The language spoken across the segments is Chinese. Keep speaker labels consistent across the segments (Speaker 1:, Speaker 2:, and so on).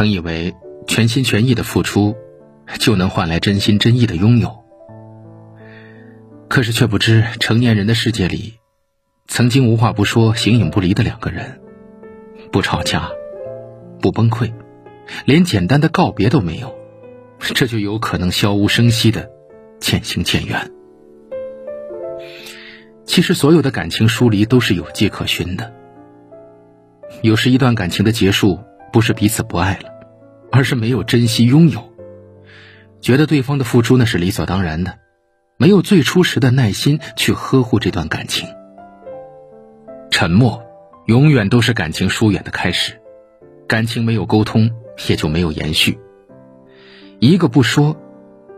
Speaker 1: 曾以为全心全意的付出，就能换来真心真意的拥有。可是却不知，成年人的世界里，曾经无话不说、形影不离的两个人，不吵架，不崩溃，连简单的告别都没有，这就有可能悄无声息的渐行渐远。其实，所有的感情疏离都是有迹可循的。有时，一段感情的结束，不是彼此不爱了，而是没有珍惜拥有，觉得对方的付出那是理所当然的，没有最初时的耐心去呵护这段感情。沉默，永远都是感情疏远的开始。感情没有沟通，也就没有延续。一个不说，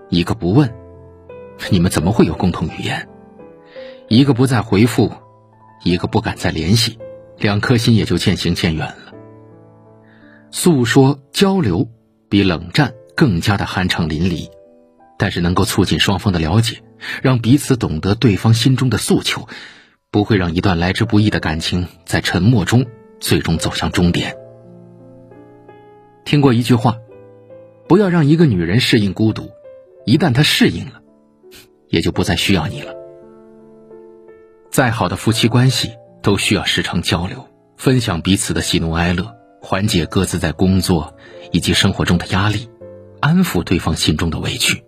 Speaker 1: 一个不问，你们怎么会有共同语言？一个不再回复，一个不敢再联系，两颗心也就渐行渐远了。诉说交流比冷战更加的酣畅淋漓，但是能够促进双方的了解，让彼此懂得对方心中的诉求，不会让一段来之不易的感情在沉默中最终走向终点。听过一句话，不要让一个女人适应孤独，一旦她适应了，也就不再需要你了。再好的夫妻关系都需要时常交流，分享彼此的喜怒哀乐，缓解各自在工作以及生活中的压力，安抚对方心中的委屈。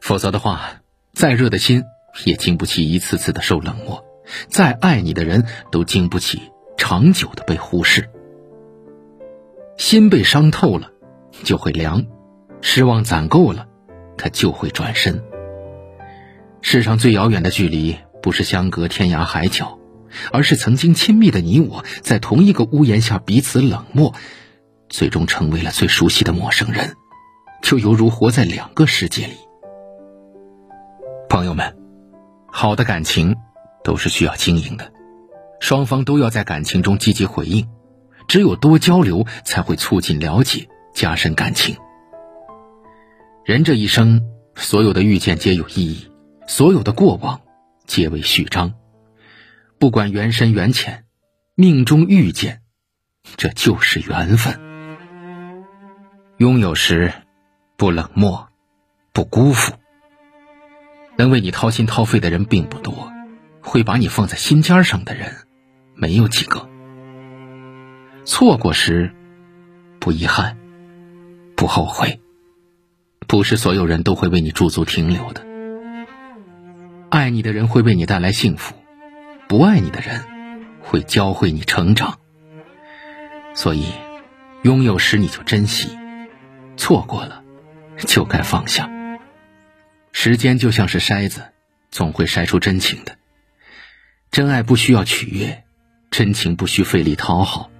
Speaker 1: 否则的话，再热的心也经不起一次次的受冷漠，再爱你的人都经不起长久的被忽视。心被伤透了，就会凉；失望攒够了，他就会转身。世上最遥远的距离。不是相隔天涯海角，而是曾经亲密的你我，在同一个屋檐下彼此冷漠，最终成为了最熟悉的陌生人，就犹如活在两个世界里。朋友们，好的感情都是需要经营的，双方都要在感情中积极回应，只有多交流，才会促进了解，加深感情。人这一生，所有的遇见皆有意义，所有的过往。皆为序章，不管缘深缘浅，命中遇见，这就是缘分。拥有时，不冷漠，不辜负。能为你掏心掏肺的人并不多，会把你放在心尖上的人，没有几个。错过时，不遗憾，不后悔。不是所有人都会为你驻足停留的。爱你的人会为你带来幸福，不爱你的人会教会你成长。所以，拥有时你就珍惜，错过了就该放下。时间就像是筛子，总会筛出真情的。真爱不需要取悦，真情不需费力讨好。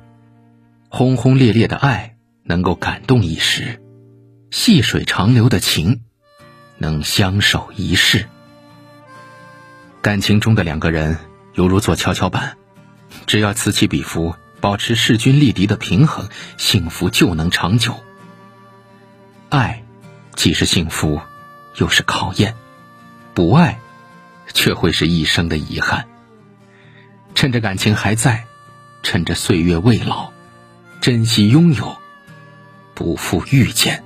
Speaker 1: 轰轰烈烈的爱能够感动一时，细水长流的情能相守一世。感情中的两个人犹如坐跷跷板，只要此起彼伏，保持势均力敌的平衡，幸福就能长久。爱，既是幸福，又是考验；不爱，却会是一生的遗憾。趁着感情还在，趁着岁月未老，珍惜拥有，不负遇见。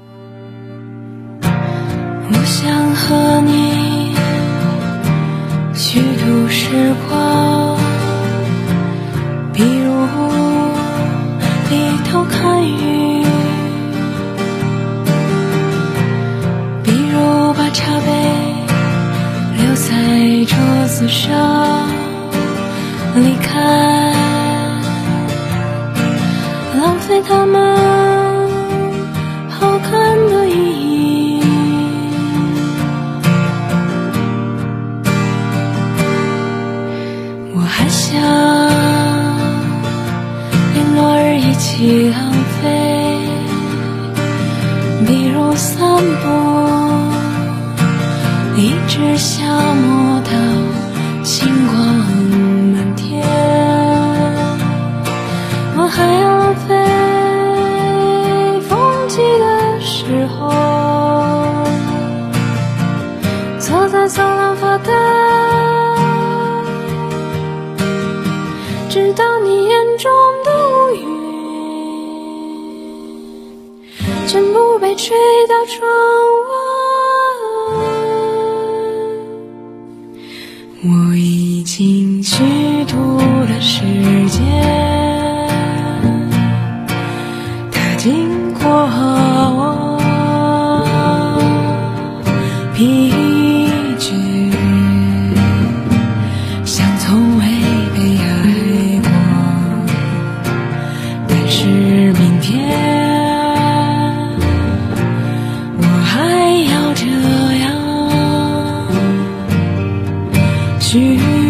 Speaker 2: 我想和你去。时光，比如低头看雨，比如把茶杯留在桌子上离开，浪费他们一直消磨到星光满天。我还要浪费风起的时候，坐在走廊发呆，直到你眼中的乌云全部被吹到窗外。经虚度的时间，它经过我，疲倦，像从未被爱过。但是明天，我还要这样虚。